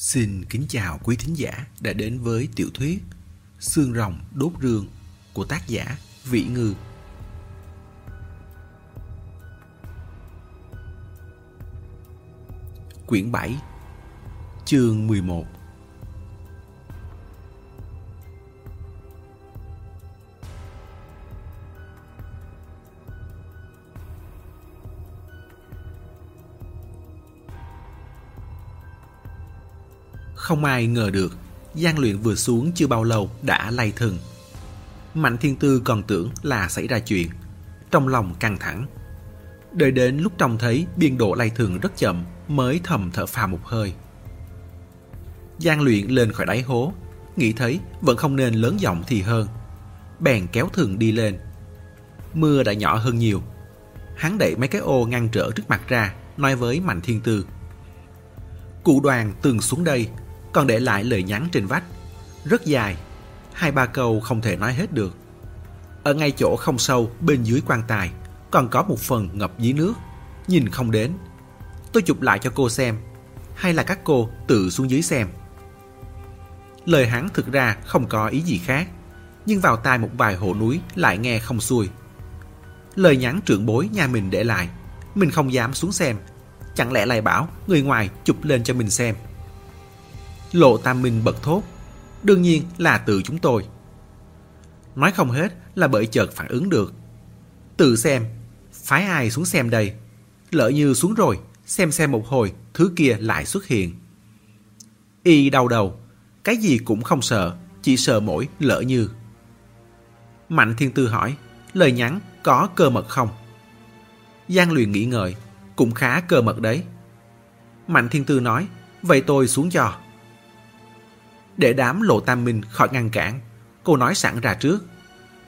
Xin kính chào quý thính giả đã đến với tiểu thuyết Sương rồng đốt rương của tác giả Vĩ Ngư. Quyển 7 Chương 11 Không ai ngờ được, gian luyện vừa xuống chưa bao lâu đã lay thừng. Mạnh Thiên Tư còn tưởng là xảy ra chuyện, trong lòng căng thẳng. Đợi đến lúc trông thấy biên độ lay thường rất chậm mới thầm thở phào một hơi. Giang luyện lên khỏi đáy hố, nghĩ thấy vẫn không nên lớn giọng thì hơn. Bèn kéo thường đi lên. Mưa đã nhỏ hơn nhiều. Hắn đẩy mấy cái ô ngăn trở trước mặt ra, nói với Mạnh Thiên Tư. Cụ đoàn từng xuống đây còn để lại lời nhắn trên vách. Rất dài, hai ba câu không thể nói hết được. Ở ngay chỗ không sâu bên dưới quan tài, còn có một phần ngập dưới nước, nhìn không đến. Tôi chụp lại cho cô xem, hay là các cô tự xuống dưới xem. Lời hắn thực ra không có ý gì khác, nhưng vào tai một vài hộ núi lại nghe không xuôi. Lời nhắn trưởng bối nhà mình để lại, mình không dám xuống xem, chẳng lẽ lại bảo người ngoài chụp lên cho mình xem. Lộ Tam Minh bật thốt. Đương nhiên là từ chúng tôi. Nói không hết là bởi chợt phản ứng được. Tự xem, phái ai xuống xem đây. Lỡ như xuống rồi, xem xem một hồi, thứ kia lại xuất hiện. Y đau đầu, cái gì cũng không sợ, chỉ sợ mỗi lỡ như. Mạnh Thiên Tư hỏi, lời nhắn có cơ mật không? Giang Luyện nghĩ ngợi, cũng khá cơ mật đấy. Mạnh Thiên Tư nói, vậy tôi xuống cho. Để đám lộ tam minh khỏi ngăn cản, cô nói sẵn ra trước.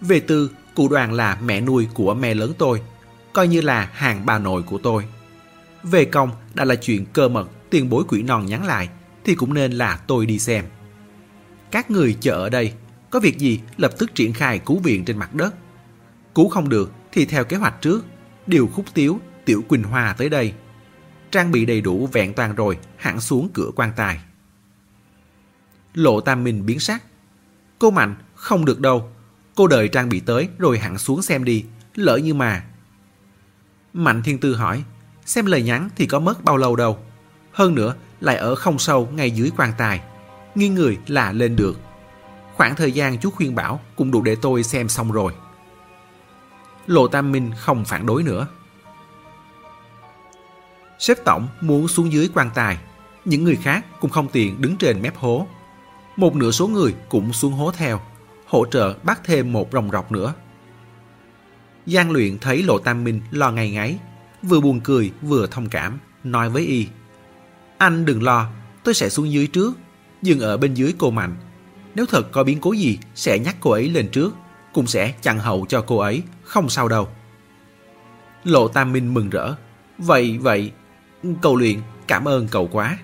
Về tư, cụ đoàn là mẹ nuôi của mẹ lớn tôi, coi như là hàng bà nội của tôi. Về công đã là chuyện cơ mật tiền bối quỷ non nhắn lại, thì cũng nên là tôi đi xem. Các người chờ ở đây, có việc gì lập tức triển khai cứu viện trên mặt đất. Cứu không được thì theo kế hoạch trước, điều khúc tiếu, tiểu Quỳnh Hoa tới đây. Trang bị đầy đủ vẹn toàn rồi, hẳn xuống cửa quan tài. Lộ Tam Minh biến sắc. Cô Mạnh, không được đâu. Cô đợi trang bị tới rồi hẳn xuống xem đi, lỡ như mà. Mạnh Thiên Tư hỏi, xem lời nhắn thì có mất bao lâu đâu. Hơn nữa, lại ở không sâu ngay dưới quan tài. Nghiêng người là lên được. Khoảng thời gian chú khuyên bảo cũng đủ để tôi xem xong rồi. Lộ Tam Minh không phản đối nữa. Sếp tổng muốn xuống dưới quan tài. Những người khác cũng không tiện đứng trên mép hố một nửa số người cũng xuống hố theo, hỗ trợ bắt thêm một rồng rọc nữa. Giang luyện thấy Lộ Tam Minh lo ngày ngáy, vừa buồn cười vừa thông cảm, nói với y. Anh đừng lo, tôi sẽ xuống dưới trước, dừng ở bên dưới cô Mạnh. Nếu thật có biến cố gì, sẽ nhắc cô ấy lên trước, cũng sẽ chặn hậu cho cô ấy, không sao đâu. Lộ Tam Minh mừng rỡ. Vậy, vậy, cầu luyện, cảm ơn cậu quá.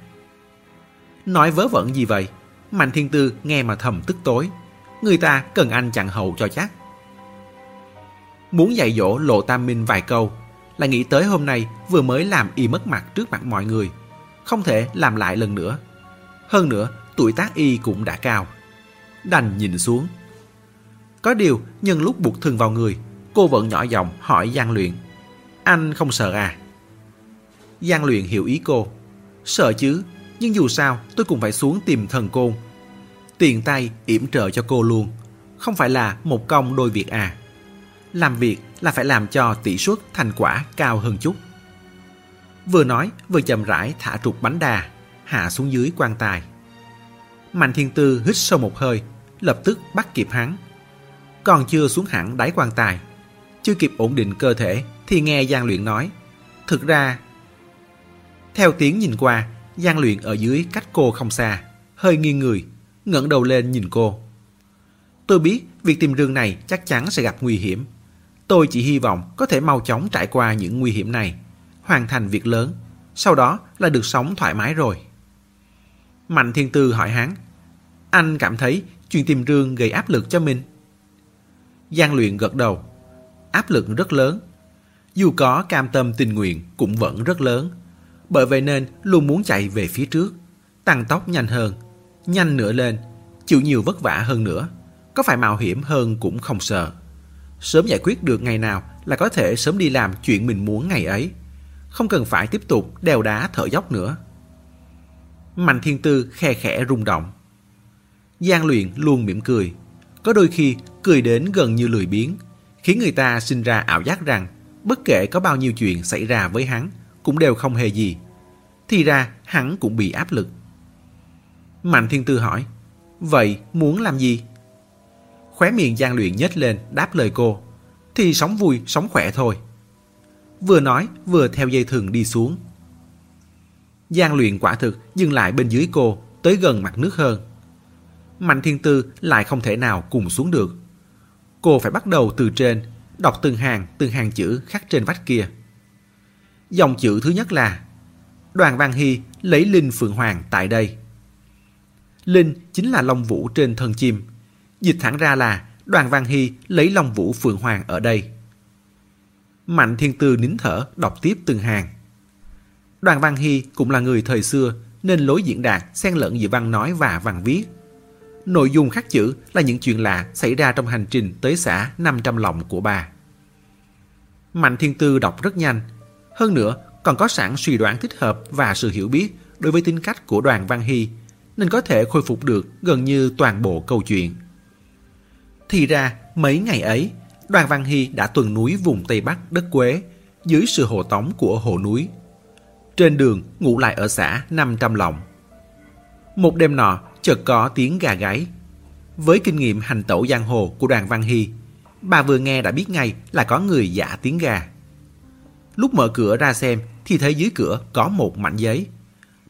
Nói vớ vẩn gì vậy? Mạnh Thiên Tư nghe mà thầm tức tối. Người ta cần anh chặn hậu cho chắc. Muốn dạy dỗ Lộ Tam Minh vài câu là nghĩ tới hôm nay vừa mới làm y mất mặt trước mặt mọi người. Không thể làm lại lần nữa. Hơn nữa, tuổi tác y cũng đã cao. Đành nhìn xuống. Có điều, nhân lúc buộc thừng vào người, cô vẫn nhỏ giọng hỏi Giang Luyện. Anh không sợ à? Giang Luyện hiểu ý cô. Sợ chứ, nhưng dù sao tôi cũng phải xuống tìm thần côn. Tiền tay yểm trợ cho cô luôn. Không phải là một công đôi việc à. Làm việc là phải làm cho tỷ suất thành quả cao hơn chút. Vừa nói vừa chậm rãi thả trục bánh đà, hạ xuống dưới quan tài. Mạnh thiên tư hít sâu một hơi, lập tức bắt kịp hắn. Còn chưa xuống hẳn đáy quan tài, chưa kịp ổn định cơ thể thì nghe Giang Luyện nói. Thực ra, theo tiếng nhìn qua, gian luyện ở dưới cách cô không xa, hơi nghiêng người, ngẩng đầu lên nhìn cô. Tôi biết việc tìm rương này chắc chắn sẽ gặp nguy hiểm. Tôi chỉ hy vọng có thể mau chóng trải qua những nguy hiểm này, hoàn thành việc lớn, sau đó là được sống thoải mái rồi. Mạnh Thiên Tư hỏi hắn, anh cảm thấy chuyện tìm rương gây áp lực cho mình? Giang luyện gật đầu, áp lực rất lớn. Dù có cam tâm tình nguyện cũng vẫn rất lớn bởi vậy nên luôn muốn chạy về phía trước, tăng tốc nhanh hơn, nhanh nữa lên, chịu nhiều vất vả hơn nữa, có phải mạo hiểm hơn cũng không sợ. Sớm giải quyết được ngày nào là có thể sớm đi làm chuyện mình muốn ngày ấy, không cần phải tiếp tục đèo đá thở dốc nữa. Mạnh Thiên Tư khe khẽ rung động. Giang luyện luôn mỉm cười, có đôi khi cười đến gần như lười biếng, khiến người ta sinh ra ảo giác rằng bất kể có bao nhiêu chuyện xảy ra với hắn cũng đều không hề gì. Thì ra hắn cũng bị áp lực. Mạnh Thiên Tư hỏi, vậy muốn làm gì? Khóe miệng Giang luyện nhếch lên đáp lời cô, thì sống vui, sống khỏe thôi. Vừa nói vừa theo dây thừng đi xuống. Giang luyện quả thực dừng lại bên dưới cô, tới gần mặt nước hơn. Mạnh Thiên Tư lại không thể nào cùng xuống được. Cô phải bắt đầu từ trên, đọc từng hàng, từng hàng chữ khắc trên vách kia. Dòng chữ thứ nhất là Đoàn Văn Hy lấy linh Phượng Hoàng tại đây. Linh chính là long vũ trên thân chim. Dịch thẳng ra là Đoàn Văn Hy lấy long vũ Phượng Hoàng ở đây. Mạnh Thiên Tư nín thở, đọc tiếp từng hàng. Đoàn Văn Hy cũng là người thời xưa nên lối diễn đạt, xen lẫn giữa văn nói và văn viết. Nội dung khắc chữ là những chuyện lạ xảy ra trong hành trình tới xã 500 lọng của bà. Mạnh Thiên Tư đọc rất nhanh. Hơn nữa, còn có sẵn suy đoán thích hợp và sự hiểu biết đối với tính cách của đoàn Văn Hy, nên có thể khôi phục được gần như toàn bộ câu chuyện. Thì ra, mấy ngày ấy, đoàn Văn Hy đã tuần núi vùng Tây Bắc đất Quế, dưới sự hộ tống của hồ núi. Trên đường, ngủ lại ở xã 500 lòng. Một đêm nọ, chợt có tiếng gà gáy. Với kinh nghiệm hành tẩu giang hồ của đoàn Văn Hy, bà vừa nghe đã biết ngay là có người giả tiếng gà. Lúc mở cửa ra xem thì thấy dưới cửa có một mảnh giấy.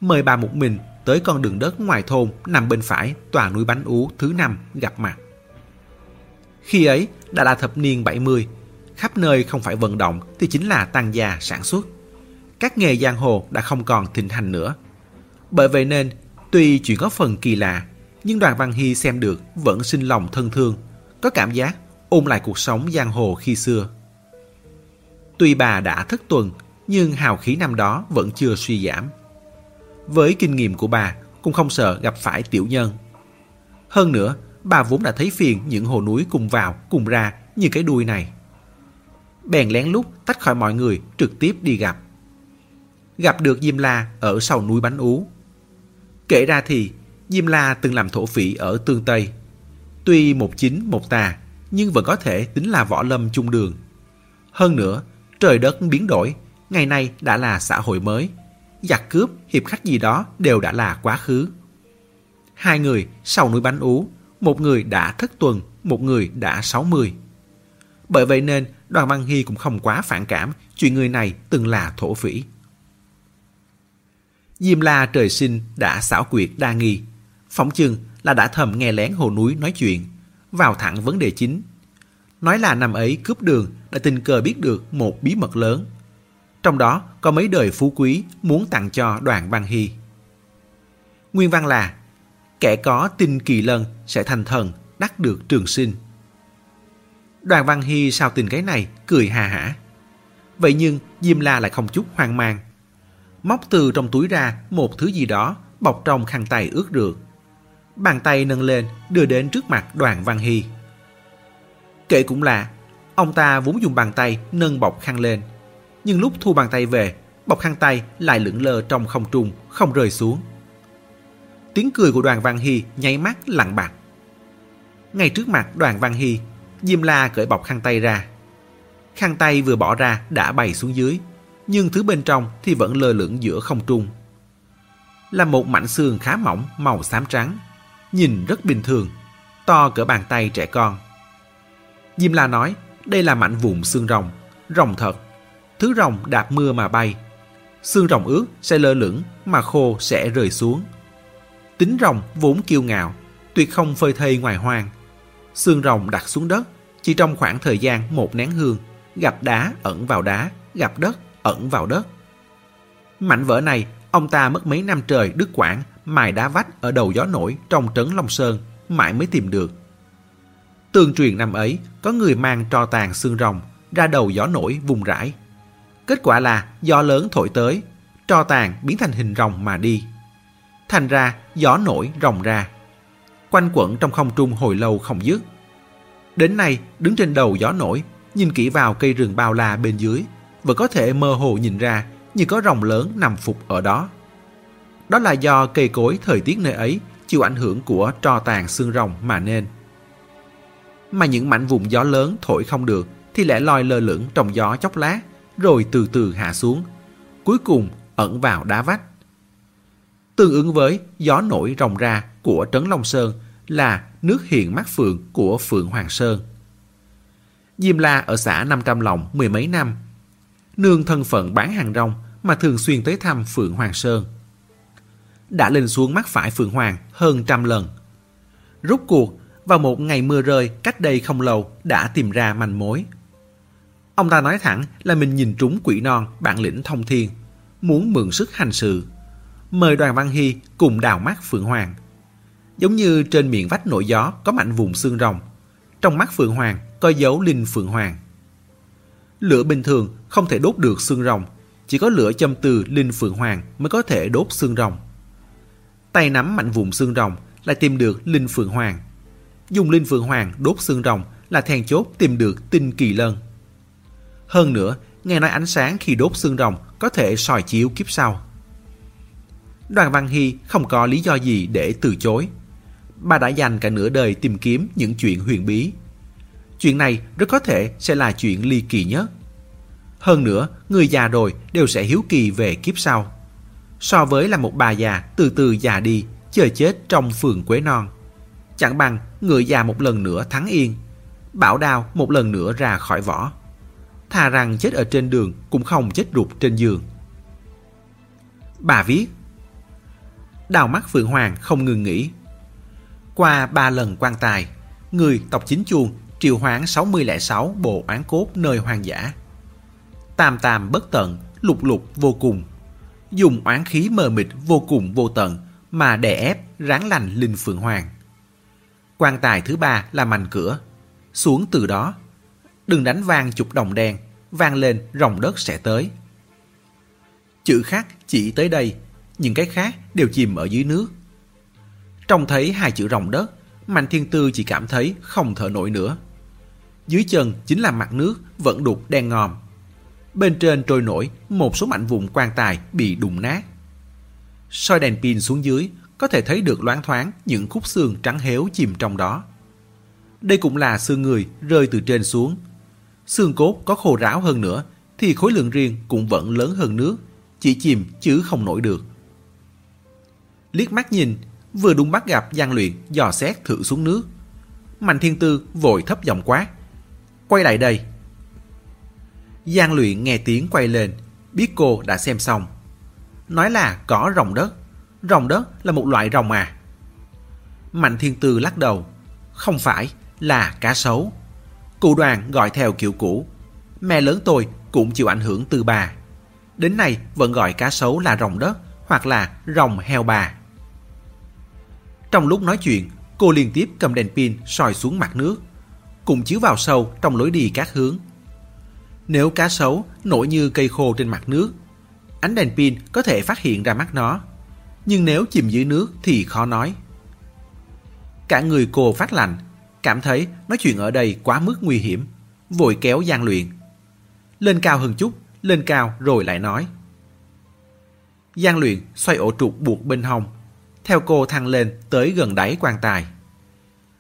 Mời bà một mình tới con đường đất ngoài thôn nằm bên phải tòa núi bánh ú thứ năm gặp mặt. Khi ấy đã là thập niên 70, khắp nơi không phải vận động thì chính là tăng gia sản xuất. Các nghề giang hồ đã không còn thịnh hành nữa. Bởi vậy nên Tuy chuyện có phần kỳ lạ, nhưng đoàn Văn Hy xem được vẫn sinh lòng thân thương, có cảm giác ôm lại cuộc sống giang hồ khi xưa. Tuy bà đã thất tuần, nhưng hào khí năm đó vẫn chưa suy giảm. Với kinh nghiệm của bà, cũng không sợ gặp phải tiểu nhân. Hơn nữa, bà vốn đã thấy phiền những hồ núi cùng vào, cùng ra như cái đuôi này. Bèn lén lút tách khỏi mọi người trực tiếp đi gặp. Gặp được Diêm La ở sau núi Bánh Ú, Kể ra thì Diêm La từng làm thổ phỉ ở Tương Tây. Tuy một chính một tà, nhưng vẫn có thể tính là võ lâm chung đường. Hơn nữa, trời đất biến đổi, ngày nay đã là xã hội mới. Giặc cướp, hiệp khách gì đó đều đã là quá khứ. Hai người sau núi bánh ú, một người đã thất tuần, một người đã sáu mươi. Bởi vậy nên đoàn Văn Hy cũng không quá phản cảm chuyện người này từng là thổ phỉ. Diêm La trời sinh đã xảo quyệt đa nghi. Phỏng chừng là đã thầm nghe lén hồ núi nói chuyện, vào thẳng vấn đề chính. Nói là năm ấy cướp đường đã tình cờ biết được một bí mật lớn. Trong đó có mấy đời phú quý muốn tặng cho đoàn Văn Hy. Nguyên văn là Kẻ có tin kỳ lân sẽ thành thần, đắc được trường sinh. Đoàn Văn Hy sao tin cái này cười hà hả. Vậy nhưng Diêm La lại không chút hoang mang móc từ trong túi ra một thứ gì đó bọc trong khăn tay ướt rượt. Bàn tay nâng lên đưa đến trước mặt đoàn Văn Hy. Kệ cũng là, ông ta vốn dùng bàn tay nâng bọc khăn lên. Nhưng lúc thu bàn tay về, bọc khăn tay lại lững lờ trong không trung, không rơi xuống. Tiếng cười của đoàn Văn Hy nháy mắt lặng bạc. Ngay trước mặt đoàn Văn Hy, Diêm La cởi bọc khăn tay ra. Khăn tay vừa bỏ ra đã bay xuống dưới, nhưng thứ bên trong thì vẫn lơ lửng giữa không trung. Là một mảnh xương khá mỏng màu xám trắng, nhìn rất bình thường, to cỡ bàn tay trẻ con. Diêm La nói đây là mảnh vụn xương rồng, rồng thật. Thứ rồng đạp mưa mà bay. Xương rồng ướt sẽ lơ lửng mà khô sẽ rơi xuống. Tính rồng vốn kiêu ngạo, tuyệt không phơi thây ngoài hoang. Xương rồng đặt xuống đất, chỉ trong khoảng thời gian một nén hương, gặp đá ẩn vào đá, gặp đất ẩn vào đất. Mảnh vỡ này, ông ta mất mấy năm trời đứt quãng, mài đá vách ở đầu gió nổi trong trấn Long Sơn, mãi mới tìm được. Tương truyền năm ấy, có người mang tro tàn xương rồng ra đầu gió nổi vùng rãi. Kết quả là gió lớn thổi tới, tro tàn biến thành hình rồng mà đi. Thành ra gió nổi rồng ra. Quanh quẩn trong không trung hồi lâu không dứt. Đến nay, đứng trên đầu gió nổi, nhìn kỹ vào cây rừng bao la bên dưới, vẫn có thể mơ hồ nhìn ra như có rồng lớn nằm phục ở đó. Đó là do cây cối thời tiết nơi ấy chịu ảnh hưởng của tro tàn xương rồng mà nên. Mà những mảnh vùng gió lớn thổi không được thì lại loi lơ lửng trong gió chốc lát, rồi từ từ hạ xuống, cuối cùng ẩn vào đá vách. Tương ứng với gió nổi rồng ra của Trấn Long Sơn là nước hiện mắt phượng của Phượng Hoàng Sơn. Diêm La ở xã năm trăm Lòng mười mấy năm, nương thân phận bán hàng rong mà thường xuyên tới thăm Phượng Hoàng Sơn. Đã lên xuống mắt phải Phượng Hoàng hơn trăm lần. Rút cuộc, vào một ngày mưa rơi cách đây không lâu đã tìm ra manh mối. Ông ta nói thẳng là mình nhìn trúng quỷ non bản lĩnh thông thiên, muốn mượn sức hành sự. Mời đoàn Văn Hy cùng đào mắt Phượng Hoàng. Giống như trên miệng vách nổi gió có mạnh vùng xương rồng. Trong mắt Phượng Hoàng có dấu linh Phượng Hoàng. Lửa bình thường không thể đốt được xương rồng, chỉ có lửa châm từ linh Phượng Hoàng mới có thể đốt xương rồng. Tay nắm mạnh vùng xương rồng lại tìm được linh Phượng Hoàng. Dùng linh Phượng Hoàng đốt xương rồng là then chốt tìm được tinh kỳ lân. Hơn nữa, nghe nói ánh sáng khi đốt xương rồng có thể soi chiếu kiếp sau. Đoàn Văn Hy không có lý do gì để từ chối. Bà đã dành cả nửa đời tìm kiếm những chuyện huyền bí. Chuyện này rất có thể sẽ là chuyện ly kỳ nhất. Hơn nữa, người già rồi đều sẽ hiếu kỳ về kiếp sau. So với là một bà già từ từ già đi, chờ chết trong phường quế non. Chẳng bằng người già một lần nữa thắng yên, bảo đao một lần nữa ra khỏi vỏ thà rằng chết ở trên đường cũng không chết rụt trên giường. Bà viết Đào mắt Phượng Hoàng không ngừng nghỉ. Qua ba lần quan tài, người tộc chính chuông triệu hoán 6006 bộ oán cốt nơi hoang dã. Tam tam bất tận, lục lục vô cùng. Dùng oán khí mờ mịt vô cùng vô tận mà đè ép ráng lành linh Phượng Hoàng. Quan tài thứ ba là mành cửa. Xuống từ đó đừng đánh vang chục đồng đen, vang lên rồng đất sẽ tới. Chữ khác chỉ tới đây, những cái khác đều chìm ở dưới nước. Trông thấy hai chữ rồng đất, Mạnh Thiên Tư chỉ cảm thấy không thở nổi nữa. Dưới chân chính là mặt nước vẫn đục đen ngòm. Bên trên trôi nổi một số mảnh vùng quan tài bị đụng nát. soi đèn pin xuống dưới, có thể thấy được loáng thoáng những khúc xương trắng héo chìm trong đó. Đây cũng là xương người rơi từ trên xuống, xương cốt có khô ráo hơn nữa thì khối lượng riêng cũng vẫn lớn hơn nước, chỉ chìm chứ không nổi được. Liếc mắt nhìn, vừa đúng bắt gặp gian Luyện dò xét thử xuống nước. Mạnh Thiên Tư vội thấp giọng quát. Quay lại đây. Giang Luyện nghe tiếng quay lên, biết cô đã xem xong. Nói là có rồng đất. Rồng đất là một loại rồng à. Mạnh Thiên Tư lắc đầu. Không phải, là cá sấu. Cụ đoàn gọi theo kiểu cũ. Mẹ lớn tôi cũng chịu ảnh hưởng từ bà. Đến nay vẫn gọi cá sấu là rồng đất hoặc là rồng heo bà. Trong lúc nói chuyện, cô liên tiếp cầm đèn pin soi xuống mặt nước, cùng chiếu vào sâu trong lối đi các hướng. Nếu cá sấu nổi như cây khô trên mặt nước, ánh đèn pin có thể phát hiện ra mắt nó. Nhưng nếu chìm dưới nước thì khó nói. Cả người cô phát lạnh, cảm thấy nói chuyện ở đây quá mức nguy hiểm, vội kéo Giang Luyện. Lên cao hơn chút, lên cao rồi lại nói. Giang Luyện xoay ổ trục buộc bên hông, theo cô thăng lên tới gần đáy quan tài.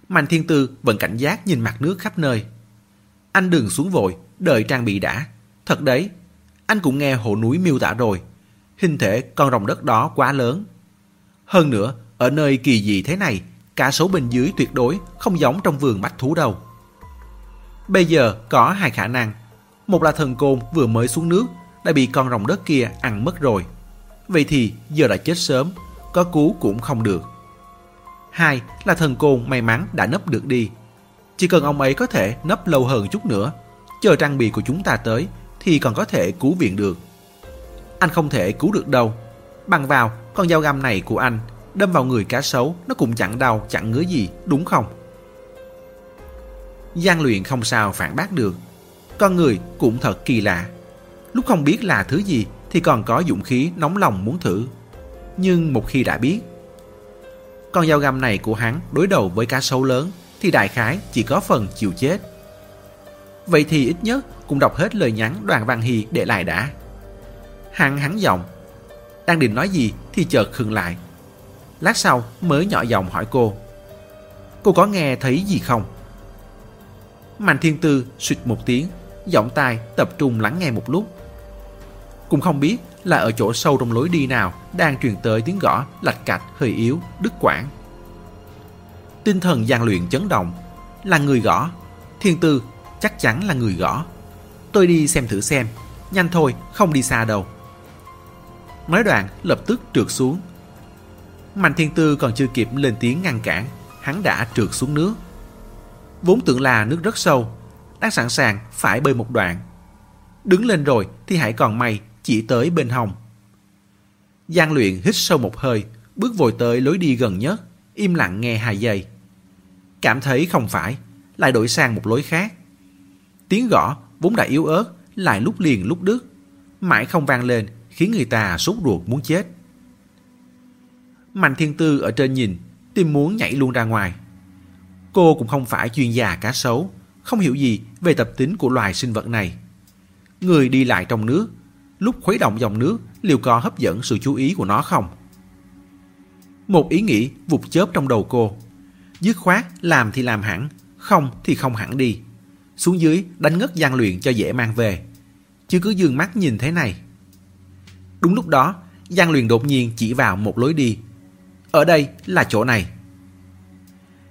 Mạnh Thiên Tư vẫn cảnh giác nhìn mặt nước khắp nơi. Anh đừng xuống vội, đợi trang bị đã. Thật đấy, anh cũng nghe hồ núi miêu tả rồi. Hình thể con rồng đất đó quá lớn. Hơn nữa, ở nơi kỳ dị thế này, cả số bên dưới tuyệt đối không giống trong vườn bách thú đâu. Bây giờ có hai khả năng. Một là thần côn vừa mới xuống nước đã bị con rồng đất kia ăn mất rồi. Vậy thì giờ đã chết sớm, có cứu cũng không được. Hai là thần côn may mắn đã nấp được đi. Chỉ cần ông ấy có thể nấp lâu hơn chút nữa, chờ trang bị của chúng ta tới thì còn có thể cứu viện được. Anh không thể cứu được đâu. Bằng vào, con dao găm này của anh, đâm vào người cá sấu, nó cũng chẳng đau, chẳng ngứa gì, đúng không gian luyện không sao phản bác được Con người cũng thật kỳ lạ Lúc không biết là thứ gì, Thì còn có dũng khí nóng lòng muốn thử Nhưng một khi đã biết, Con dao găm này của hắn đối đầu với cá sấu lớn, thì đại khái chỉ có phần chịu chết. Vậy thì ít nhất cũng đọc hết lời nhắn đoàn Văn Hy để lại đã. Hắn hắn giọng. Đang định nói gì thì chợt khựng lại. Lát sau mới nhỏ giọng hỏi cô. Cô có nghe thấy gì không? Mạnh thiên tư suyệt một tiếng, giọng tai tập trung lắng nghe một lúc. Cũng không biết là ở chỗ sâu trong lối đi nào đang truyền tới tiếng gõ lạch cạch hơi yếu, đứt quãng. Tinh thần gian luyện chấn động, là người gõ. Thiên tư chắc chắn là người gõ. Tôi đi xem thử xem, nhanh thôi, không đi xa đâu. Nói đoạn lập tức trượt xuống. Mạnh thiên tư còn chưa kịp lên tiếng ngăn cản, hắn đã trượt xuống nước. Vốn tưởng là nước rất sâu, đang sẵn sàng phải bơi một đoạn. Đứng lên rồi thì hãy còn may chỉ tới bên hồng. Giang luyện hít sâu một hơi, bước vội tới lối đi gần nhất, im lặng nghe hai giây. Cảm thấy không phải, lại đổi sang một lối khác. Tiếng gõ vốn đã yếu ớt, lại lúc liền lúc đứt, mãi không vang lên khiến người ta sốt ruột muốn chết. Mạnh Thiên Tư ở trên nhìn, tim muốn nhảy luôn ra ngoài. Cô cũng không phải chuyên gia cá sấu, không hiểu gì về tập tính của loài sinh vật này. Người đi lại trong nước, lúc khuấy động dòng nước liệu có hấp dẫn sự chú ý của nó không? Một ý nghĩ vụt chớp trong đầu cô. Dứt khoát làm thì làm hẳn, không thì không hẳn đi. Xuống dưới đánh ngất gian luyện cho dễ mang về. Chứ cứ dương mắt nhìn thế này. Đúng lúc đó, Giang Luyện đột nhiên chỉ vào một lối đi. Ở đây là chỗ này.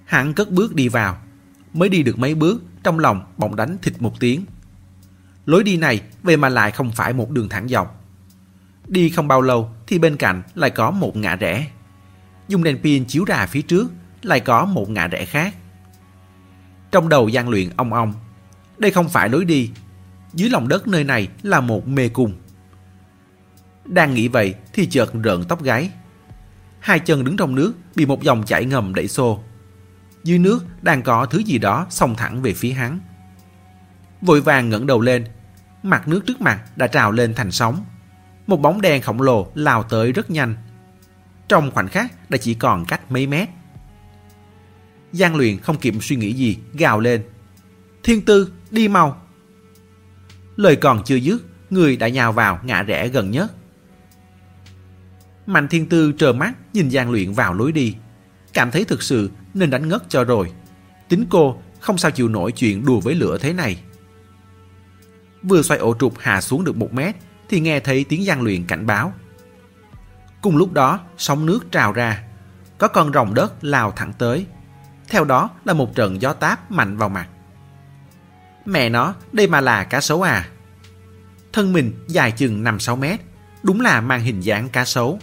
Hắn cất bước đi vào. Mới đi được mấy bước, trong lòng bỗng đánh thịt một tiếng. Lối đi này về mà lại không phải một đường thẳng dọc. Đi không bao lâu thì bên cạnh lại có một ngã rẽ. Dùng đèn pin chiếu ra phía trước lại có một ngã rẽ khác. Trong đầu gian luyện ong ong. Đây không phải lối đi. Dưới lòng đất nơi này là một mê cung. Đang nghĩ vậy thì chợt rợn tóc gáy. Hai chân đứng trong nước bị một dòng chảy ngầm đẩy xô. Dưới nước đang có thứ gì đó xông thẳng về phía hắn. Vội vàng ngẩng đầu lên, mặt nước trước mặt đã trào lên thành sóng. Một bóng đen khổng lồ lao tới rất nhanh. Trong khoảnh khắc đã chỉ còn cách mấy mét. Giang luyện không kịp suy nghĩ gì, gào lên. Thiên tư, đi mau. Lời còn chưa dứt, người đã nhào vào ngã rẽ gần nhất. Mạnh thiên tư trờ mắt nhìn Giang luyện vào lối đi. Cảm thấy thực sự nên đánh ngất cho rồi. Tính cô không sao chịu nổi chuyện đùa với lửa thế này. Vừa xoay ổ trục hạ xuống được một mét thì nghe thấy tiếng Giang luyện cảnh báo. Cùng lúc đó, sóng nước trào ra. Có con rồng đất lao thẳng tới. Theo đó là một trận gió táp mạnh vào mặt. Mẹ nó, đây mà là cá sấu à? Thân mình dài chừng 5-6 mét, đúng là mang hình dáng cá sấu.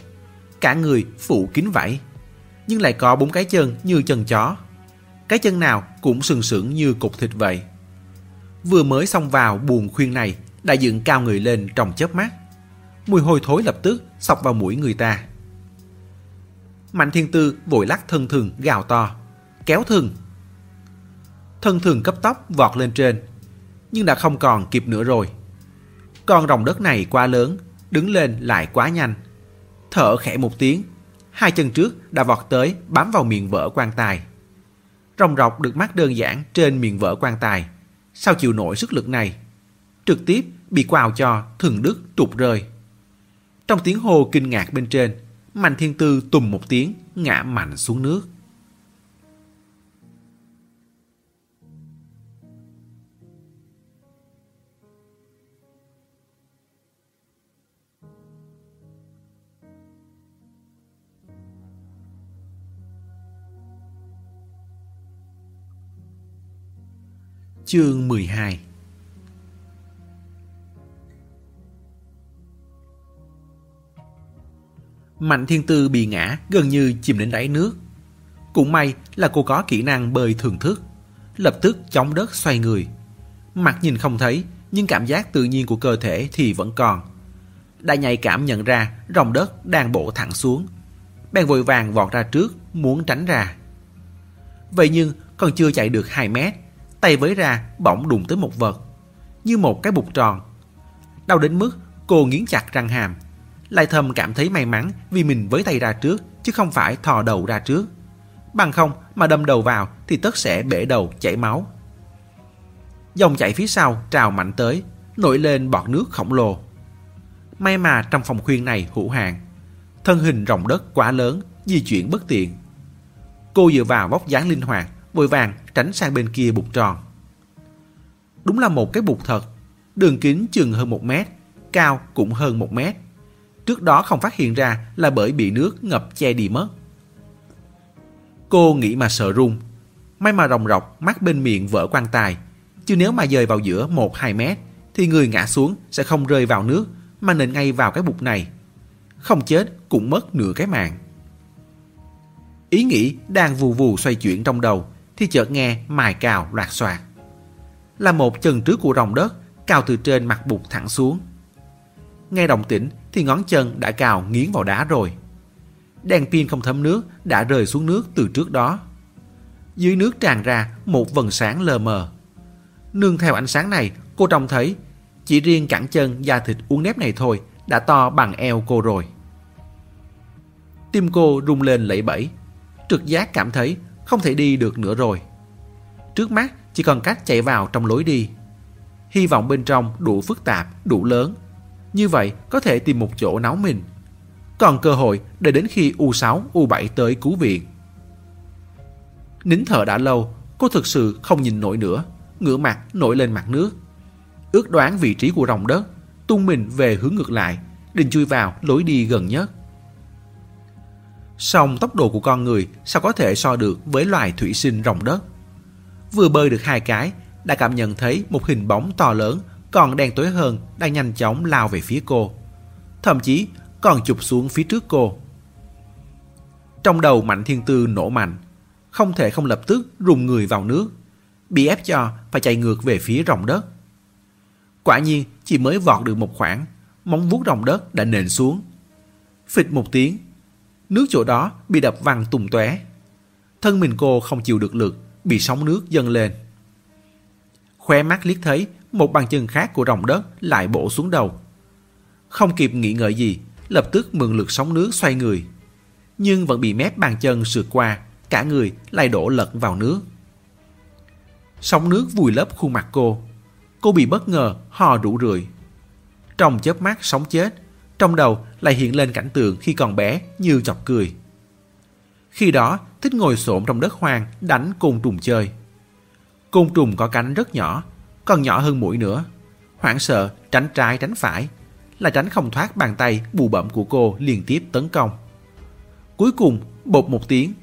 Cả người phủ kín vảy, nhưng lại có bốn cái chân như chân chó. Cái chân nào cũng sừng sững như cục thịt vậy. Vừa mới xông vào buồng khuyên này đã dựng cao người lên trong chớp mắt. Mùi hôi thối lập tức sọc vào mũi người ta. Mạnh thiên tư vội lắc thân thường gào to. Kéo thừng. Thân thường cấp tốc vọt lên trên. Nhưng đã không còn kịp nữa rồi. Con rồng đất này quá lớn, đứng lên lại quá nhanh. Thở khẽ một tiếng, hai chân trước đã vọt tới bám vào miệng vỡ quan tài. Rồng rọc được mắc đơn giản trên miệng vỡ quan tài. Sao chịu nổi sức lực này? Trực tiếp bị quào cho thường đức trục rơi. Trong tiếng hô kinh ngạc bên trên, Mạnh Thiên Tư tùng một tiếng ngã mạnh xuống nước. Chương 12 Mạnh Thiên Tư bị ngã gần như chìm đến đáy nước. Cũng may là cô có kỹ năng bơi thường thức. Lập tức chống đất xoay người. Mặt nhìn không thấy, nhưng cảm giác tự nhiên của cơ thể thì vẫn còn. Đã nhạy cảm nhận ra rồng đất đang bổ thẳng xuống. Bèn vội vàng vọt ra trước, muốn tránh ra. Vậy nhưng còn chưa chạy được 2 mét tay với ra bỗng đụng tới một vật, như một cái bục tròn. Đau đến mức cô nghiến chặt răng hàm, lại thầm cảm thấy may mắn vì mình với tay ra trước chứ không phải thò đầu ra trước. bằng không mà đâm đầu vào thì tất sẽ bể đầu chảy máu. Dòng chảy phía sau trào mạnh tới, nổi lên bọt nước khổng lồ. May mà trong phòng khuyên này hữu hạn, thân hình rộng đất quá lớn, di chuyển bất tiện. Cô dựa vào vóc dáng linh hoạt, vội vàng tránh sang bên kia bục tròn. Đúng là một cái bục thật, đường kính chừng hơn một mét, cao cũng hơn một mét. Trước đó không phát hiện ra là bởi bị nước ngập che đi mất. Cô nghĩ mà sợ run. May mà rồng rọc mắt bên miệng vỡ quan tài. Chứ nếu mà dời vào giữa 1-2 mét thì người ngã xuống sẽ không rơi vào nước mà nện ngay vào cái bục này. Không chết cũng mất nửa cái mạng. Ý nghĩ đang vù vù xoay chuyển trong đầu thì chợt nghe mài cào loạt xoạt. Là một chân trước của rồng đất cào từ trên mặt bụt thẳng xuống. Nghe động tĩnh thì ngón chân đã cào nghiến vào đá rồi. Đèn pin không thấm nước đã rơi xuống nước từ trước đó. Dưới nước tràn ra một vần sáng lờ mờ. Nương theo ánh sáng này, cô trông thấy chỉ riêng cẳng chân da thịt uốn nếp này thôi đã to bằng eo cô rồi. Tim cô rung lên lẫy bẫy, trực giác cảm thấy không thể đi được nữa rồi. Trước mắt chỉ còn cách chạy vào trong lối đi. Hy vọng bên trong đủ phức tạp, đủ lớn. Như vậy có thể tìm một chỗ náo mình. Còn cơ hội để đến khi U6, U7 tới cứu viện. Nín thở đã lâu, cô thực sự không nhìn nổi nữa, ngửa mặt nổi lên mặt nước. Ước đoán vị trí của rồng đất, tung mình về hướng ngược lại, định chui vào lối đi gần nhất. Song tốc độ của con người sao có thể so được với loài thủy sinh rồng đất. Vừa bơi được hai cái, đã cảm nhận thấy một hình bóng to lớn còn đen tối hơn đang nhanh chóng lao về phía cô. Thậm chí còn chụp xuống phía trước cô. Trong đầu Mạnh Thiên Tư nổ mạnh, không thể không lập tức rùng người vào nước, bị ép cho phải chạy ngược về phía rồng đất. Quả nhiên chỉ mới vọt được một khoảng, móng vuốt rồng đất đã nền xuống. Phịch một tiếng, nước chỗ đó bị đập văng tung tóe. Thân mình cô không chịu được lực, bị sóng nước dâng lên. Khóe mắt liếc thấy một bàn chân khác của rồng đất lại bổ xuống đầu. Không kịp nghĩ ngợi gì, lập tức mượn lực sóng nước xoay người. Nhưng vẫn bị mép bàn chân sượt qua, cả người lại đổ lật vào nước. Sóng nước vùi lấp khuôn mặt cô. Cô bị bất ngờ hò rủ rượi. Trong chớp mắt sóng chết, trong đầu lại hiện lên cảnh tượng khi còn bé như chọc cười. Khi đó, thích ngồi xổm trong đất hoang đánh côn trùng chơi. Côn trùng có cánh rất nhỏ, còn nhỏ hơn mũi nữa. Hoảng sợ, tránh trái tránh phải, là tránh không thoát bàn tay bù bẩm của cô liên tiếp tấn công. Cuối cùng, bột một tiếng.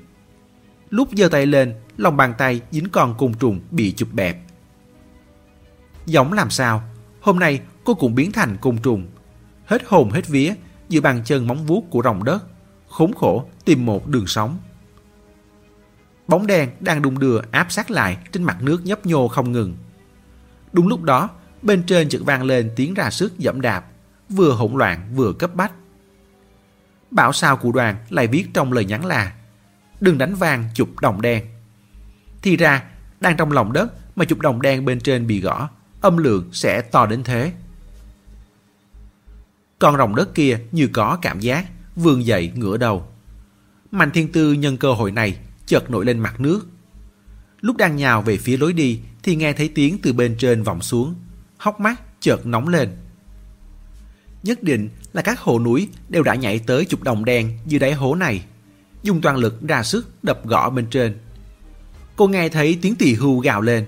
Lúc giơ tay lên, lòng bàn tay dính con côn trùng bị chụp bẹp. Giống làm sao, hôm nay cô cũng biến thành côn trùng. Hết hồn hết vía, giữa bàn chân móng vuốt của rồng đất, khốn khổ tìm một đường sống. Bóng đen đang đung đưa áp sát lại trên mặt nước nhấp nhô không ngừng. Đúng lúc đó, bên trên chợt vang lên tiếng ra sức dẫm đạp, vừa hỗn loạn vừa cấp bách. Bảo sao của đoàn lại viết trong lời nhắn là Đừng đánh vang chụp đồng đen. Thì ra, đang trong lòng đất mà chụp đồng đen bên trên bị gõ, âm lượng sẽ to đến thế. Con rồng đất kia như có cảm giác, vươn dậy ngửa đầu. Mạnh thiên tư nhân cơ hội này chợt nổi lên mặt nước. Lúc đang nhào về phía lối đi thì nghe thấy tiếng từ bên trên vọng xuống, hốc mắt chợt nóng lên. Nhất định là các hồ núi đều đã nhảy tới chục đồng đen dưới đáy hố này, dùng toàn lực ra sức đập gõ bên trên. Cô nghe thấy tiếng tỳ hưu gào lên.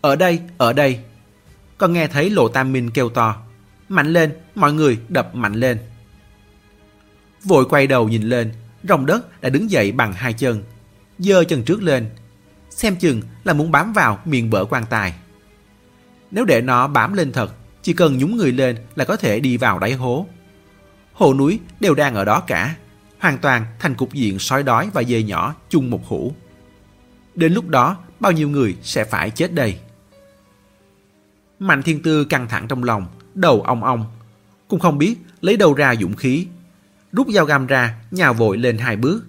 Ở đây, ở đây. Còn nghe thấy lộ tam minh kêu to. Mạnh lên, mọi người đập mạnh lên. Vội quay đầu nhìn lên, rồng đất đã đứng dậy bằng hai chân, giơ chân trước lên. Xem chừng là muốn bám vào miệng bỡ quan tài. Nếu để nó bám lên thật, chỉ cần nhúng người lên là có thể đi vào đáy hố. Hồ núi đều đang ở đó cả, hoàn toàn thành cục diện sói đói và dê nhỏ chung một hũ. Đến lúc đó, bao nhiêu người sẽ phải chết đây? Mạnh thiên tư căng thẳng trong lòng, đầu ong ong. Cũng không biết lấy đâu ra dũng khí. Rút dao găm ra, nhào vội lên hai bước,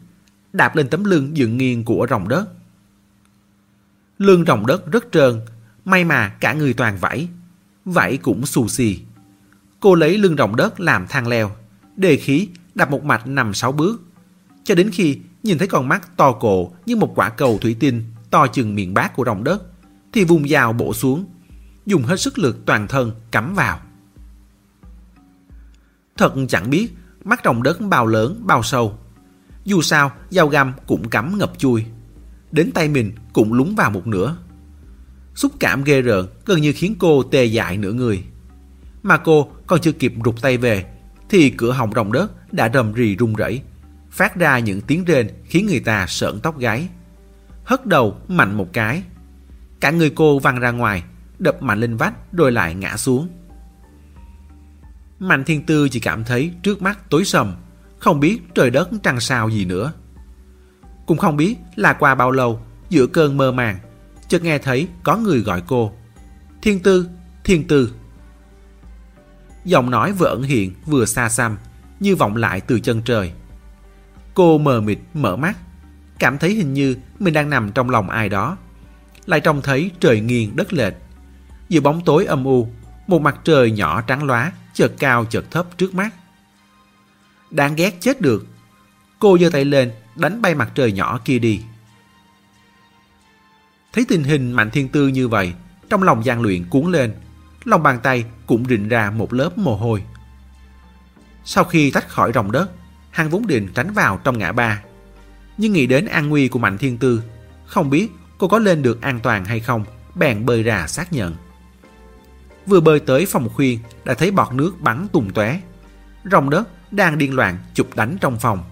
đạp lên tấm lưng dựng nghiêng của rồng đất. Lưng rồng đất rất trơn, may mà cả người toàn vảy, vảy cũng xù xì. Cô lấy lưng rồng đất làm thang leo, đề khí đạp một mạch nằm sáu bước. cho đến khi nhìn thấy con mắt to cổ như một quả cầu thủy tinh to chừng miệng bát của rồng đất, thì vùng dao bổ xuống, dùng hết sức lực toàn thân cắm vào. Thật chẳng biết mắt trồng đất bao lớn bao sâu. Dù sao, dao găm cũng cắm ngập chui. Đến tay mình cũng lúng vào một nửa. Xúc cảm ghê rợn gần như khiến cô tê dại nửa người. Mà cô còn chưa kịp rụt tay về, thì cửa họng rồng đất đã rầm rì rung rẩy, phát ra những tiếng rên khiến người ta sợn tóc gáy. Hất đầu mạnh một cái. Cả người cô văng ra ngoài, đập mạnh lên vách rồi lại ngã xuống. Mạnh thiên tư chỉ cảm thấy trước mắt tối sầm, không biết trời đất trăng sao gì nữa. Cũng không biết là qua bao lâu, giữa cơn mơ màng, chợt nghe thấy có người gọi cô. Thiên tư, thiên tư. Giọng nói vừa ẩn hiện vừa xa xăm, như vọng lại từ chân trời. Cô mờ mịt mở mắt, cảm thấy hình như mình đang nằm trong lòng ai đó. Lại trông thấy trời nghiêng đất lệch. Giữa bóng tối âm u, một mặt trời nhỏ trắng lóa, chợt cao chợt thấp trước mắt. Đáng ghét chết được. Cô giơ tay lên, đánh bay mặt trời nhỏ kia đi. Thấy tình hình Mạnh Thiên Tư như vậy, trong lòng gian luyện cuốn lên, lòng bàn tay cũng rịn ra một lớp mồ hôi. Sau khi tách khỏi rồng đất, hàng vốn định tránh vào trong ngã ba. Nhưng nghĩ đến an nguy của Mạnh Thiên Tư, không biết cô có lên được an toàn hay không, bèn bơi ra xác nhận. Vừa bơi tới phòng khuyên đã thấy bọt nước bắn tung tóe. Rồng đất đang điên loạn chụp đánh trong phòng.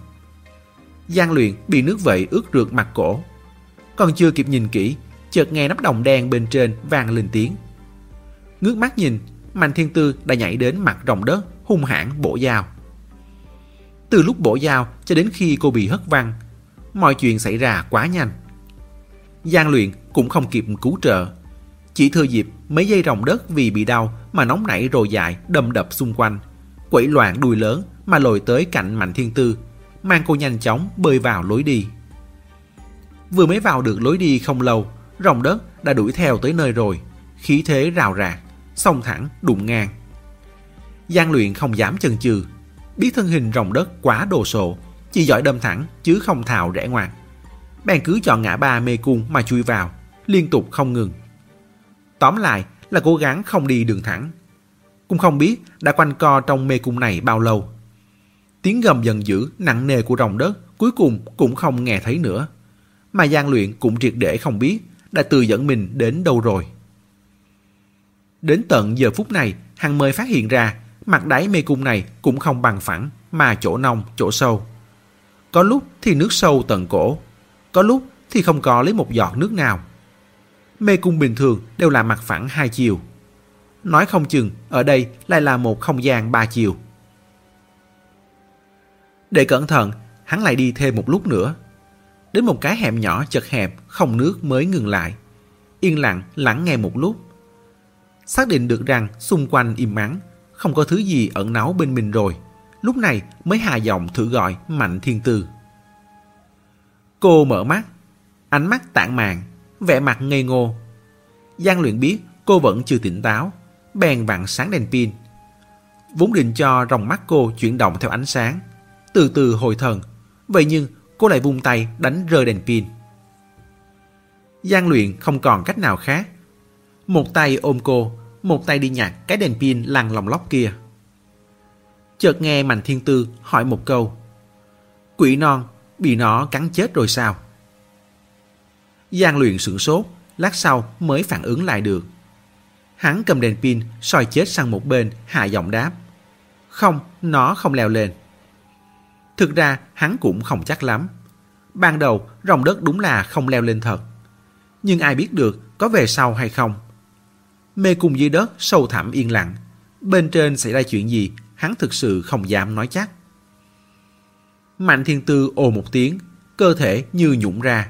Giang luyện bị nước vậy ướt rượt mặt cổ. Còn chưa kịp nhìn kỹ, chợt nghe nắp đồng đen bên trên vang lên tiếng. Ngước mắt nhìn, Mạnh Thiên Tư đã nhảy đến mặt rồng đất, hung hãn bổ dao. Từ lúc bổ dao cho đến khi cô bị hất văng, mọi chuyện xảy ra quá nhanh. Giang luyện cũng không kịp cứu trợ. Chỉ thừa dịp mấy dây rồng đất vì bị đau mà nóng nảy rồi dại đâm đập xung quanh. Quẩy loạn đuôi lớn mà lồi tới cạnh Mạnh Thiên Tư, mang cô nhanh chóng bơi vào lối đi. Vừa mới vào được lối đi không lâu, rồng đất đã đuổi theo tới nơi rồi, khí thế rào rạc, xông thẳng đụng ngang. Giang luyện không dám chần chừ, biết thân hình rồng đất quá đồ sộ, chỉ giỏi đâm thẳng chứ không thào rẽ ngoặt. Bèn cứ chọn ngã ba mê cung mà chui vào, liên tục không ngừng. Tóm lại là cố gắng không đi đường thẳng. Cũng không biết đã quanh co trong mê cung này bao lâu. Tiếng gầm dần dữ, nặng nề của rồng đất cuối cùng cũng không nghe thấy nữa. Mà gian luyện cũng triệt để không biết đã từ dẫn mình đến đâu rồi. Đến tận giờ phút này, hằng mới phát hiện ra mặt đáy mê cung này cũng không bằng phẳng mà chỗ nông, chỗ sâu. Có lúc thì nước sâu tận cổ, có lúc thì không có lấy một giọt nước nào. Mê cung bình thường đều là mặt phẳng hai chiều. Nói không chừng ở đây lại là một không gian ba chiều. Để cẩn thận, hắn lại đi thêm một lúc nữa. Đến một cái hẻm nhỏ chật hẹp, không nước mới ngừng lại. Yên lặng lắng nghe một lúc. Xác định được rằng xung quanh im mắng, không có thứ gì ẩn náu bên mình rồi. Lúc này mới hà giọng thử gọi Mạnh Thiên Tư. Cô mở mắt, ánh mắt tản mạn, vẻ mặt ngây ngô. Giang luyện biết cô vẫn chưa tỉnh táo, bèn vặn sáng đèn pin. Vốn định cho ròng mắt cô chuyển động theo ánh sáng, từ từ hồi thần. Vậy nhưng cô lại vung tay đánh rơi đèn pin. Giang luyện không còn cách nào khác. Một tay ôm cô, một tay đi nhặt cái đèn pin lằn lòng lóc kia. Chợt nghe Mạnh Thiên Tư hỏi một câu. Quỷ non bị nó cắn chết rồi sao? Giang luyện sửng sốt, lát sau mới phản ứng lại được. Hắn cầm đèn pin soi chết sang một bên, hạ giọng đáp. Không, nó không leo lên. Thực ra hắn cũng không chắc lắm. Ban đầu rồng đất đúng là không leo lên thật. Nhưng ai biết được có về sau hay không. Mê cung dưới đất sâu thẳm yên lặng. Bên trên xảy ra chuyện gì hắn thực sự không dám nói chắc. Mạnh thiên tư ồ một tiếng, cơ thể như nhũng ra.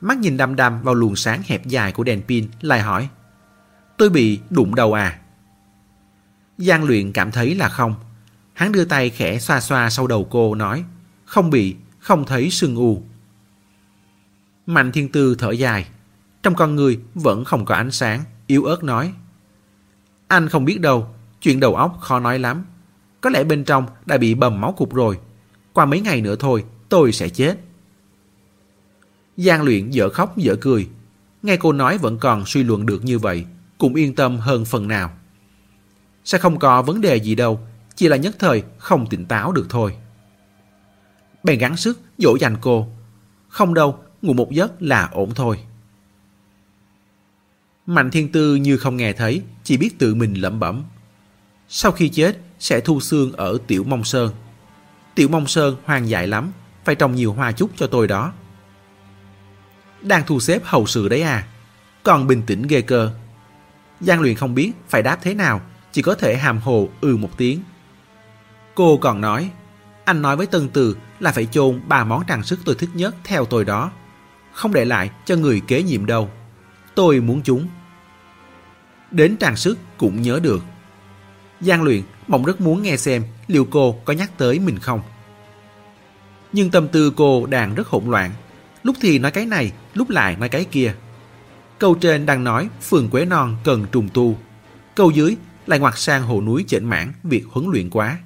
Mắt nhìn đăm đăm vào luồng sáng hẹp dài của đèn pin, lại hỏi. Tôi bị đụng đầu à? Giang luyện cảm thấy là không. Hắn đưa tay khẽ xoa xoa sau đầu cô nói. Không bị, không thấy sưng u. Mạnh thiên tư thở dài. Trong con người vẫn không có ánh sáng, yếu ớt nói. Anh không biết đâu, chuyện đầu óc khó nói lắm. Có lẽ bên trong đã bị bầm máu cục rồi. Qua mấy ngày nữa thôi, tôi sẽ chết. Giang luyện dở khóc dở cười. Nghe cô nói vẫn còn suy luận được như vậy, cũng yên tâm hơn phần nào. Sẽ không có vấn đề gì đâu, chỉ là nhất thời không tỉnh táo được thôi. Bèn gắng sức dỗ dành cô. Không đâu, ngủ một giấc là ổn thôi. Mạnh Thiên Tư như không nghe thấy, chỉ biết tự mình lẩm bẩm. Sau khi chết, sẽ thu xương ở Tiểu Mông Sơn. Tiểu Mông Sơn hoang dại lắm, phải trồng nhiều hoa chúc cho tôi đó. Đang thu xếp hậu sự đấy à, còn bình tĩnh ghê cơ. Giang luyện không biết phải đáp thế nào, chỉ có thể hàm hồ ừ một tiếng. Cô còn nói, anh nói với Tân Từ là phải chôn ba món trang sức tôi thích nhất theo tôi đó. Không để lại cho người kế nhiệm đâu. Tôi muốn chúng. Đến trang sức cũng nhớ được. Giang luyện mong rất muốn nghe xem liệu cô có nhắc tới mình không. Nhưng tâm tư cô đang rất hỗn loạn. Lúc thì nói cái này, lúc lại nói cái kia. Câu trên đang nói phường Quế Non cần trùng tu. Câu dưới lại ngoặt sang hồ núi chệnh mãn việc huấn luyện quá.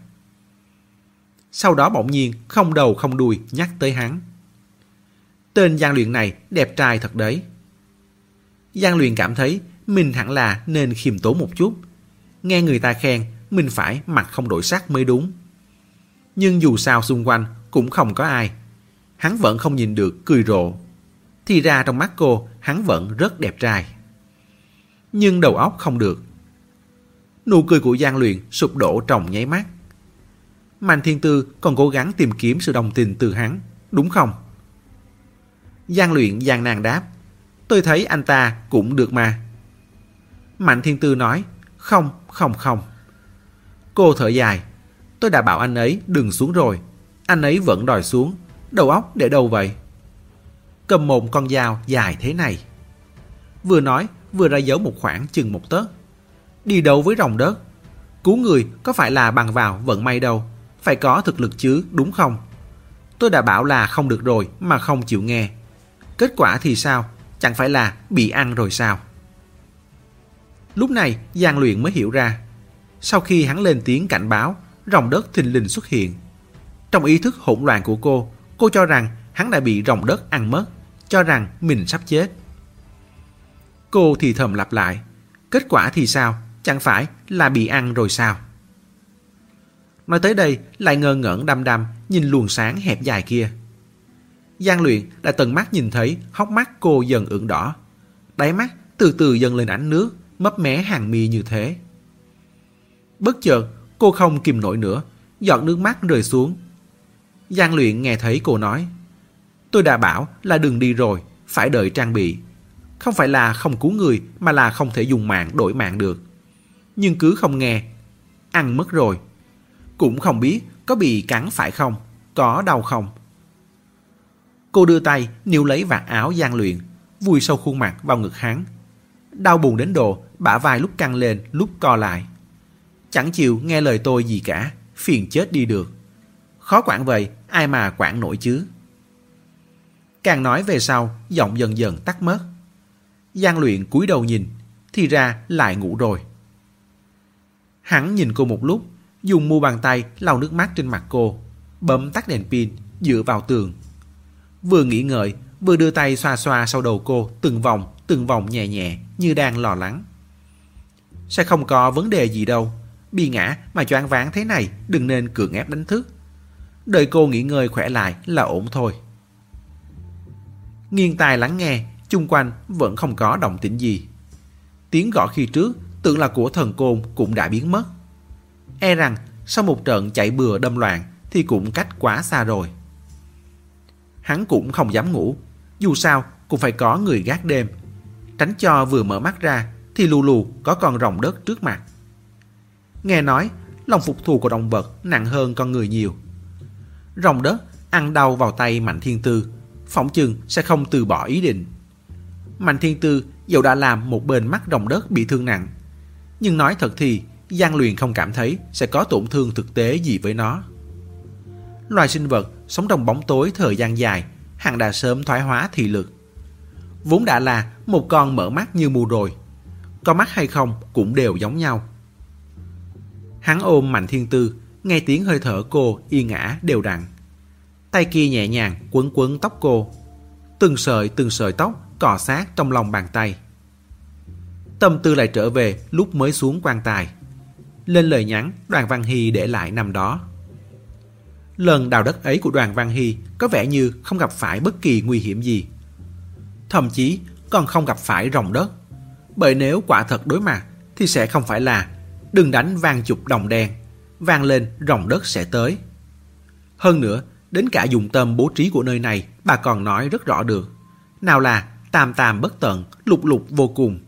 Sau đó bỗng nhiên không đầu không đuôi nhắc tới hắn. Tên Giang Luyện này đẹp trai thật đấy. Giang Luyện cảm thấy mình hẳn là nên khiêm tốn một chút. Nghe người ta khen, mình phải mặt không đổi sắc mới đúng. Nhưng dù sao xung quanh cũng không có ai. Hắn vẫn không nhìn được cười rộ. Thì ra trong mắt cô, hắn vẫn rất đẹp trai. Nhưng đầu óc không được. Nụ cười của Giang Luyện sụp đổ trong nháy mắt. Mạnh Thiên Tư còn cố gắng tìm kiếm sự đồng tình từ hắn, đúng không? Giang Luyện gian nàng đáp. Tôi thấy anh ta cũng được mà. Mạnh Thiên Tư nói, không, không, không. Cô thở dài, tôi đã bảo anh ấy đừng xuống rồi. Anh ấy vẫn đòi xuống, đầu óc để đâu vậy? Cầm một con dao dài thế này. Vừa nói, vừa ra dấu một khoảng chừng một tấc. Đi đâu với rồng đất? Cứu người có phải là bằng vào vận may đâu. Phải có thực lực chứ, đúng không? Tôi đã bảo là không được rồi mà không chịu nghe. Kết quả thì sao? Chẳng phải là bị ăn rồi sao? Lúc này Giang Luyện mới hiểu ra. Sau khi hắn lên tiếng cảnh báo, rồng đất thình lình xuất hiện. Trong ý thức hỗn loạn của cô, cô cho rằng hắn đã bị rồng đất ăn mất, cho rằng mình sắp chết. Cô thì thầm lặp lại. Kết quả thì sao? Chẳng phải là bị ăn rồi sao? Nói tới đây lại ngơ ngẩn đăm đăm nhìn luồng sáng hẹp dài kia. Giang luyện đã tận mắt nhìn thấy hốc mắt cô dần ửng đỏ. Đáy mắt từ từ dần lên ánh nước, mấp mé hàng mi như thế. Bất chợt, cô không kìm nổi nữa, giọt nước mắt rơi xuống. Giang luyện nghe thấy cô nói, tôi đã bảo là đừng đi rồi, phải đợi trang bị. Không phải là không cứu người mà là không thể dùng mạng đổi mạng được. Nhưng cứ không nghe, ăn mất rồi. Cũng không biết có bị cắn phải không, có đau không. Cô đưa tay níu lấy vạt áo Giang Luyện, vùi sâu khuôn mặt vào ngực hắn. Đau buồn đến độ, bả vai lúc căng lên, lúc co lại. Chẳng chịu nghe lời tôi gì cả, phiền chết đi được. Khó quản vậy, ai mà quản nổi chứ. Càng nói về sau, giọng dần dần tắt mất. Giang Luyện cúi đầu nhìn, thì ra lại ngủ rồi. Hắn nhìn cô một lúc, dùng mu bàn tay lau nước mắt trên mặt cô, bấm tắt đèn pin, dựa vào tường. Vừa nghĩ ngợi, vừa đưa tay xoa xoa sau đầu cô từng vòng, từng vòng nhẹ nhẹ như đang lo lắng. Sẽ không có vấn đề gì đâu. Bị ngã mà choáng váng thế này đừng nên cưỡng ép đánh thức. Đợi cô nghỉ ngơi khỏe lại là ổn thôi. Nghiêng tai lắng nghe, chung quanh vẫn không có động tĩnh gì. Tiếng gõ khi trước tưởng là của thần côn cũng đã biến mất. E rằng sau một trận chạy bừa đâm loạn thì cũng cách quá xa rồi. Hắn cũng không dám ngủ, dù sao cũng phải có người gác đêm. Tránh cho vừa mở mắt ra thì lù lù có con rồng đất trước mặt. Nghe nói lòng phục thù của động vật nặng hơn con người nhiều. Rồng đất ăn đau vào tay Mạnh Thiên Tư, phỏng chừng sẽ không từ bỏ ý định. Mạnh Thiên Tư dẫu đã làm một bên mắt rồng đất bị thương nặng, nhưng nói thật thì Giang Luyện không cảm thấy sẽ có tổn thương thực tế gì với nó. Loài sinh vật sống trong bóng tối thời gian dài, hẳn đã sớm thoái hóa thị lực. Vốn đã là một con mở mắt như mù rồi. Có mắt hay không cũng đều giống nhau. Hắn ôm Mạnh Thiên Tư, nghe tiếng hơi thở cô yên ngã đều đặn. Tay kia nhẹ nhàng quấn quấn tóc cô. Từng sợi từng sợi tóc cọ sát trong lòng bàn tay. Tâm tư lại trở về lúc mới xuống quan tài. Lên lời nhắn đoàn Văn Hy để lại năm đó. Lần đào đất ấy của đoàn Văn Hy có vẻ như không gặp phải bất kỳ nguy hiểm gì. Thậm chí còn không gặp phải rồng đất. Bởi nếu quả thật đối mặt thì sẽ không phải là đừng đánh vang chục đồng đen, vang lên rồng đất sẽ tới. Hơn nữa, đến cả dụng tâm bố trí của nơi này bà còn nói rất rõ được. Nào là tam tam bất tận, lục lục vô cùng,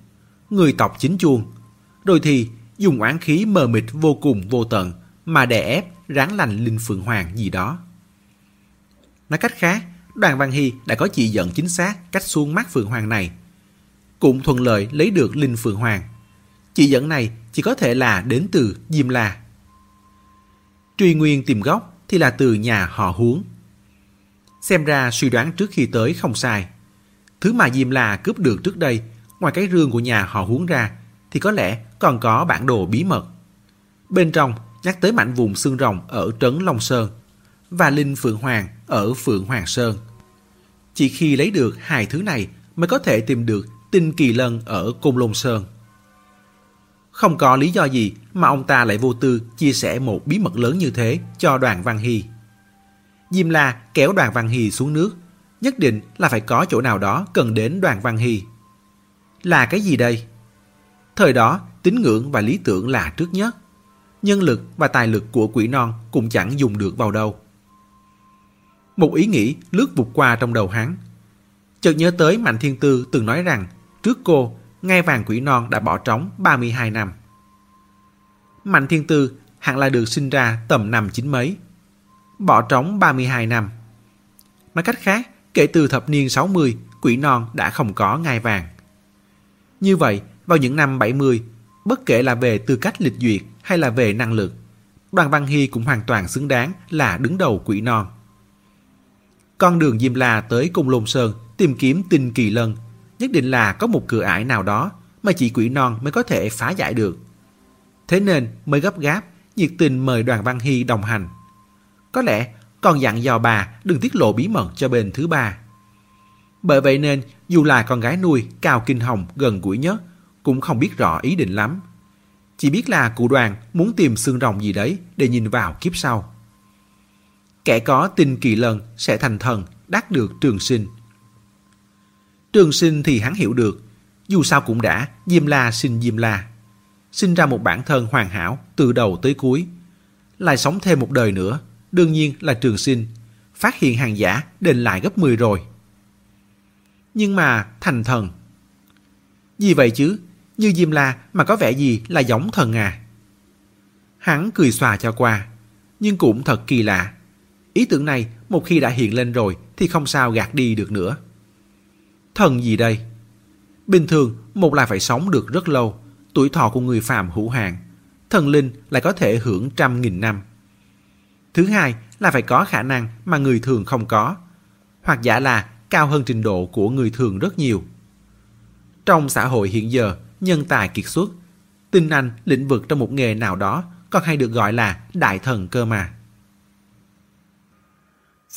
người tộc chính chuông. Rồi thì dùng oán khí mờ mịt vô cùng vô tận mà đè ép ráng lành Linh Phượng Hoàng gì đó. Nói cách khác, đoàn Văn Hy đã có chỉ dẫn chính xác cách xuống mắt Phượng Hoàng này. Cũng thuận lợi lấy được Linh Phượng Hoàng. Chỉ dẫn này chỉ có thể là đến từ Diêm La. Truy nguyên tìm gốc thì là từ nhà họ huống. Xem ra suy đoán trước khi tới không sai. Thứ mà Diêm La cướp được trước đây, ngoài cái rương của nhà họ huống ra, thì có lẽ còn có bản đồ bí mật. Bên trong nhắc tới mảnh vùng xương rồng ở Trấn Long Sơn và Linh Phượng Hoàng ở Phượng Hoàng Sơn. Chỉ khi lấy được hai thứ này mới có thể tìm được tinh kỳ lân ở Côn Lôn Sơn. Không có lý do gì mà ông ta lại vô tư chia sẻ một bí mật lớn như thế cho đoàn Văn Hy. Diêm La kéo đoàn Văn Hy xuống nước, nhất định là phải có chỗ nào đó cần đến đoàn Văn Hy. Là cái gì đây? Thời đó, tín ngưỡng và lý tưởng là trước nhất. Nhân lực và tài lực của quỷ non cũng chẳng dùng được vào đâu. Một ý nghĩ lướt vụt qua trong đầu hắn. Chợt nhớ tới Mạnh Thiên Tư từng nói rằng trước cô, ngai vàng quỷ non đã bỏ trống 32 năm. Mạnh Thiên Tư hẳn là được sinh ra tầm năm chín mấy. Bỏ trống 32 năm. Nói cách khác, kể từ thập niên 60, quỷ non đã không có ngai vàng. Như vậy, vào những năm 70, bất kể là về tư cách lịch duyệt hay là về năng lực, Đoàn Văn Hy cũng hoàn toàn xứng đáng là đứng đầu quỷ non. Con đường Diêm La tới Cung Lôn Sơn tìm kiếm tinh kỳ lân, nhất định là có một cửa ải nào đó mà chỉ quỷ non mới có thể phá giải được. Thế nên mới gấp gáp, nhiệt tình mời đoàn Văn Hy đồng hành. Có lẽ còn dặn dò bà đừng tiết lộ bí mật cho bên thứ ba. Bởi vậy nên dù là con gái nuôi Cao Kinh Hồng gần gũi nhất cũng không biết rõ ý định lắm. Chỉ biết là cụ đoàn muốn tìm xương rồng gì đấy để nhìn vào kiếp sau. Kẻ có tin kỳ lần sẽ thành thần, đắc được trường sinh. Trường sinh thì hắn hiểu được, dù sao cũng đã Diêm La sinh Diêm La. Sinh ra một bản thân hoàn hảo từ đầu tới cuối. Lại sống thêm một đời nữa, đương nhiên là trường sinh. Phát hiện hàng giả đền lại gấp 10 rồi. Nhưng mà thành thần. Gì vậy chứ? Như Diêm La mà có vẻ gì là giống thần à? Hắn cười xòa cho qua, nhưng cũng thật kỳ lạ. Ý tưởng này một khi đã hiện lên rồi thì không sao gạt đi được nữa. Thần gì đây? Bình thường, một là phải sống được rất lâu, tuổi thọ của người phàm hữu hạn. Thần linh lại có thể hưởng trăm nghìn năm. Thứ hai là phải có khả năng mà người thường không có, hoặc giả là cao hơn trình độ của người thường rất nhiều. Trong xã hội hiện giờ, nhân tài kiệt xuất, tinh anh lĩnh vực trong một nghề nào đó còn hay được gọi là đại thần cơ mà.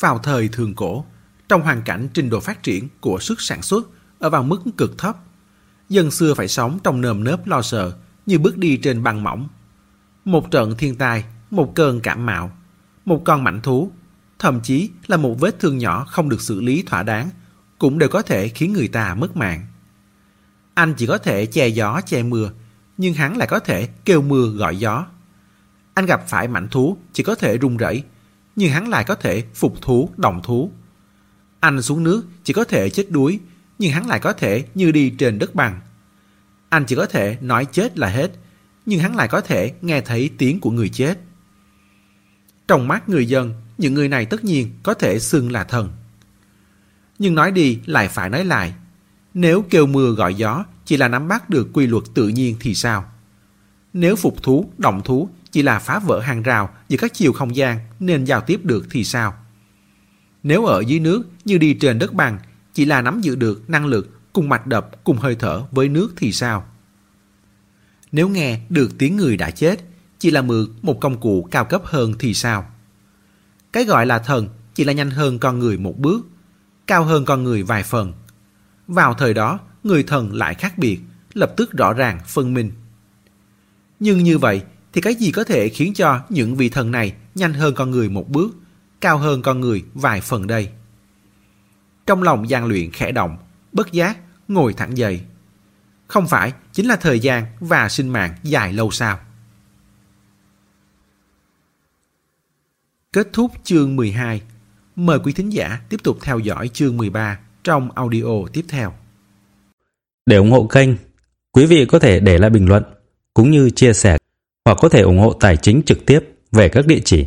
Vào thời thường cổ, trong hoàn cảnh trình độ phát triển của sức sản xuất ở vào mức cực thấp, dân xưa phải sống trong nơm nớp lo sợ như bước đi trên băng mỏng. Một trận thiên tai, một cơn cảm mạo, một con mảnh thú, thậm chí là một vết thương nhỏ không được xử lý thỏa đáng, cũng đều có thể khiến người ta mất mạng. Anh chỉ có thể che gió che mưa, nhưng hắn lại có thể kêu mưa gọi gió. Anh gặp phải mảnh thú chỉ có thể run rẩy, nhưng hắn lại có thể phục thú, động thú. Anh xuống nước chỉ có thể chết đuối, nhưng hắn lại có thể như đi trên đất bằng. Anh chỉ có thể nói chết là hết, nhưng hắn lại có thể nghe thấy tiếng của người chết. Trong mắt người dân, những người này tất nhiên có thể xưng là thần. Nhưng nói đi lại phải nói lại. Nếu kêu mưa gọi gió chỉ là nắm bắt được quy luật tự nhiên thì sao? Nếu phục thú, động thú chỉ là phá vỡ hàng rào giữa các chiều không gian nên giao tiếp được thì sao? Nếu ở dưới nước như đi trên đất bằng chỉ là nắm giữ được năng lực cùng mạch đập cùng hơi thở với nước thì sao? Nếu nghe được tiếng người đã chết chỉ là mượn một công cụ cao cấp hơn thì sao? Cái gọi là thần chỉ là nhanh hơn con người một bước, cao hơn con người vài phần. Vào thời đó, người thần lại khác biệt, lập tức rõ ràng phân minh. Nhưng như vậy thì cái gì có thể khiến cho những vị thần này nhanh hơn con người một bước, cao hơn con người vài phần đây? Trong lòng gian luyện khẽ động, bất giác, ngồi thẳng dậy. Không phải chính là thời gian và sinh mạng dài lâu sao? Kết thúc chương 12. Mời quý thính giả tiếp tục theo dõi chương 13 trong audio tiếp theo. Để ủng hộ kênh, quý vị có thể để lại bình luận cũng như chia sẻ hoặc có thể ủng hộ tài chính trực tiếp về các địa chỉ